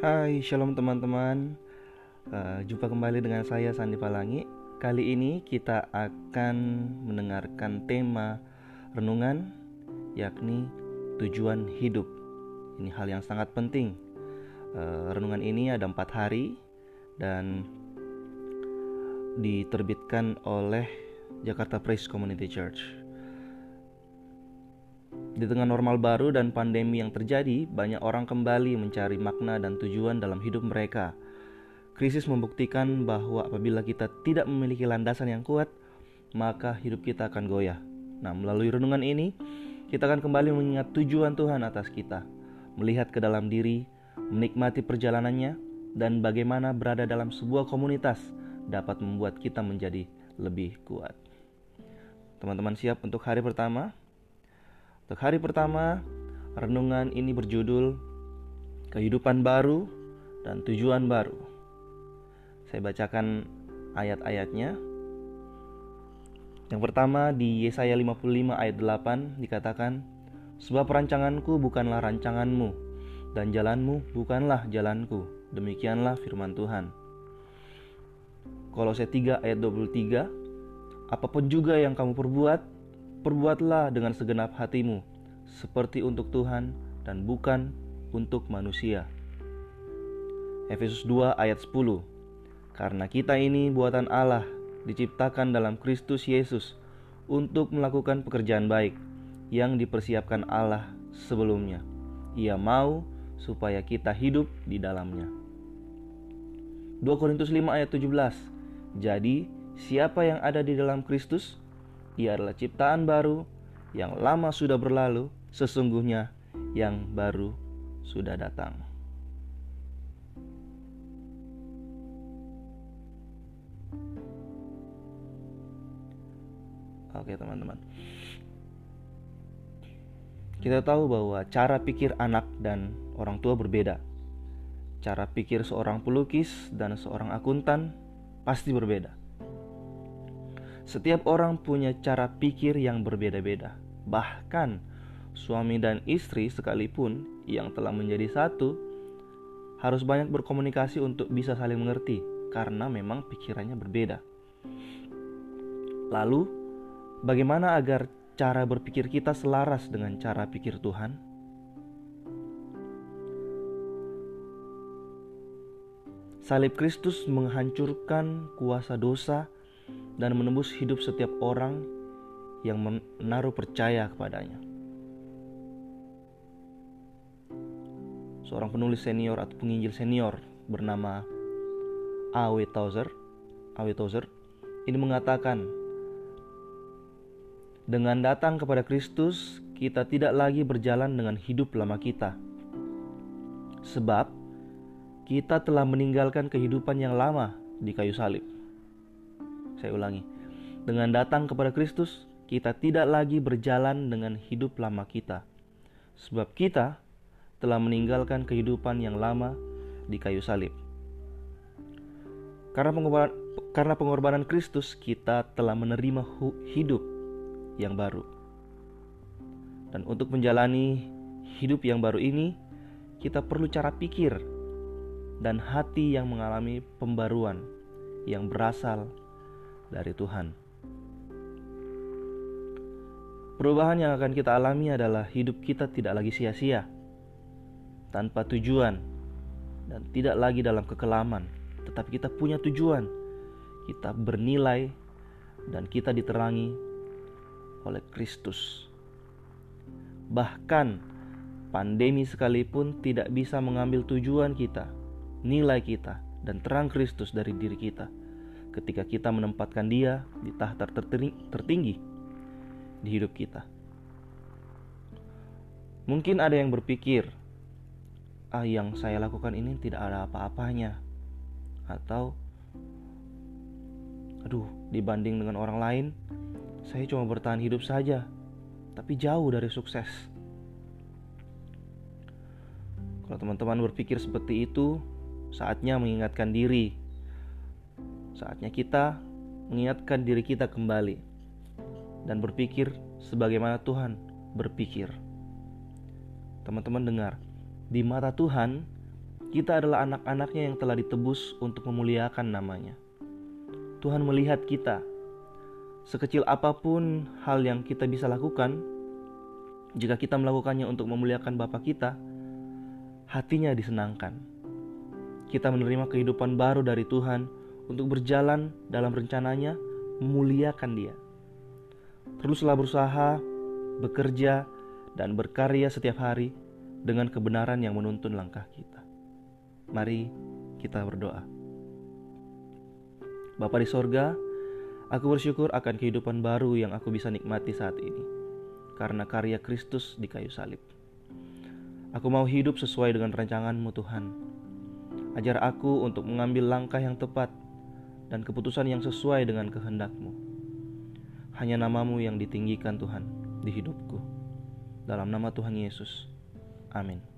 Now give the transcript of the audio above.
Hai, shalom teman-teman. Uh, jumpa kembali dengan saya Sandi Palangi. Kali ini kita akan mendengarkan tema renungan yakni tujuan hidup. Ini hal yang sangat penting. Uh, renungan ini ada empat hari dan diterbitkan oleh Jakarta Praise Community Church. Di tengah normal baru dan pandemi yang terjadi, banyak orang kembali mencari makna dan tujuan dalam hidup mereka. Krisis membuktikan bahwa apabila kita tidak memiliki landasan yang kuat, maka hidup kita akan goyah. Nah, melalui renungan ini, kita akan kembali mengingat tujuan Tuhan atas kita, melihat ke dalam diri, menikmati perjalanannya, dan bagaimana berada dalam sebuah komunitas dapat membuat kita menjadi lebih kuat. Teman-teman siap untuk hari pertama? Untuk hari pertama, renungan ini berjudul Kehidupan Baru dan Tujuan Baru. Saya bacakan ayat-ayatnya. Yang pertama di Yesaya 55 ayat 8 dikatakan, Sebab perancanganku bukanlah rancanganmu, dan jalanmu bukanlah jalanku. Demikianlah firman Tuhan. Kolose 3 ayat 23, Apa pun juga yang kamu perbuat, Perbuatlah dengan segenap hatimu, seperti untuk Tuhan dan bukan untuk manusia. Efesus 2 ayat 10 Karena kita ini buatan Allah, diciptakan dalam Kristus Yesus untuk melakukan pekerjaan baik yang dipersiapkan Allah sebelumnya. Ia mau supaya kita hidup di dalamnya. 2 Korintus 5 ayat 17 Jadi, siapa yang ada di dalam Kristus, ia adalah ciptaan baru yang lama sudah berlalu, sesungguhnya yang baru sudah datang. Oke, teman-teman. Kita tahu bahwa cara pikir anak dan orang tua berbeda. Cara pikir seorang pelukis dan seorang akuntan pasti berbeda. Setiap orang punya cara pikir yang berbeda-beda. Bahkan suami dan istri sekalipun yang telah menjadi satu harus banyak berkomunikasi untuk bisa saling mengerti karena memang pikirannya berbeda. Lalu, bagaimana agar cara berpikir kita selaras dengan cara pikir Tuhan? Salib Kristus menghancurkan kuasa dosa dan menembus hidup setiap orang yang menaruh percaya kepadanya. Seorang penulis senior atau penginjil senior bernama A.W. Tozer, A.W. Tozer ini mengatakan, dengan datang kepada Kristus, kita tidak lagi berjalan dengan hidup lama kita. Sebab kita telah meninggalkan kehidupan yang lama di kayu salib saya ulangi. Dengan datang kepada Kristus, kita tidak lagi berjalan dengan hidup lama kita. Sebab kita telah meninggalkan kehidupan yang lama di kayu salib. Karena pengorbanan, karena pengorbanan Kristus, kita telah menerima hidup yang baru. Dan untuk menjalani hidup yang baru ini, kita perlu cara pikir dan hati yang mengalami pembaruan yang berasal dari Tuhan. Perubahan yang akan kita alami adalah hidup kita tidak lagi sia-sia, tanpa tujuan, dan tidak lagi dalam kekelaman, tetapi kita punya tujuan. Kita bernilai dan kita diterangi oleh Kristus. Bahkan pandemi sekalipun tidak bisa mengambil tujuan kita, nilai kita, dan terang Kristus dari diri kita ketika kita menempatkan Dia di tahta tertinggi di hidup kita. Mungkin ada yang berpikir, "Ah, yang saya lakukan ini tidak ada apa-apanya." Atau, "Aduh, dibanding dengan orang lain, saya cuma bertahan hidup saja, tapi jauh dari sukses." Kalau teman-teman berpikir seperti itu, saatnya mengingatkan diri Saatnya kita mengingatkan diri kita kembali dan berpikir sebagaimana Tuhan berpikir. Teman-teman dengar, di mata Tuhan Kita adalah anak-anaknya yang telah ditebus untuk memuliakan namanya. Tuhan melihat kita. Sekecil apa pun hal yang kita bisa lakukan, jika kita melakukannya untuk memuliakan Bapa kita, hatinya disenangkan. Kita menerima kehidupan baru dari Tuhan untuk berjalan dalam rencananya memuliakan Dia. Teruslah berusaha, bekerja, dan berkarya setiap hari dengan kebenaran yang menuntun langkah kita. Mari kita berdoa. Bapa di sorga, aku bersyukur akan kehidupan baru yang aku bisa nikmati saat ini, karena karya Kristus di kayu salib. Aku mau hidup sesuai dengan rancanganmu Tuhan. Ajar aku untuk mengambil langkah yang tepat dan keputusan yang sesuai dengan kehendakmu. Hanya namamu yang ditinggikan Tuhan di hidupku. Dalam nama Tuhan Yesus. Amin.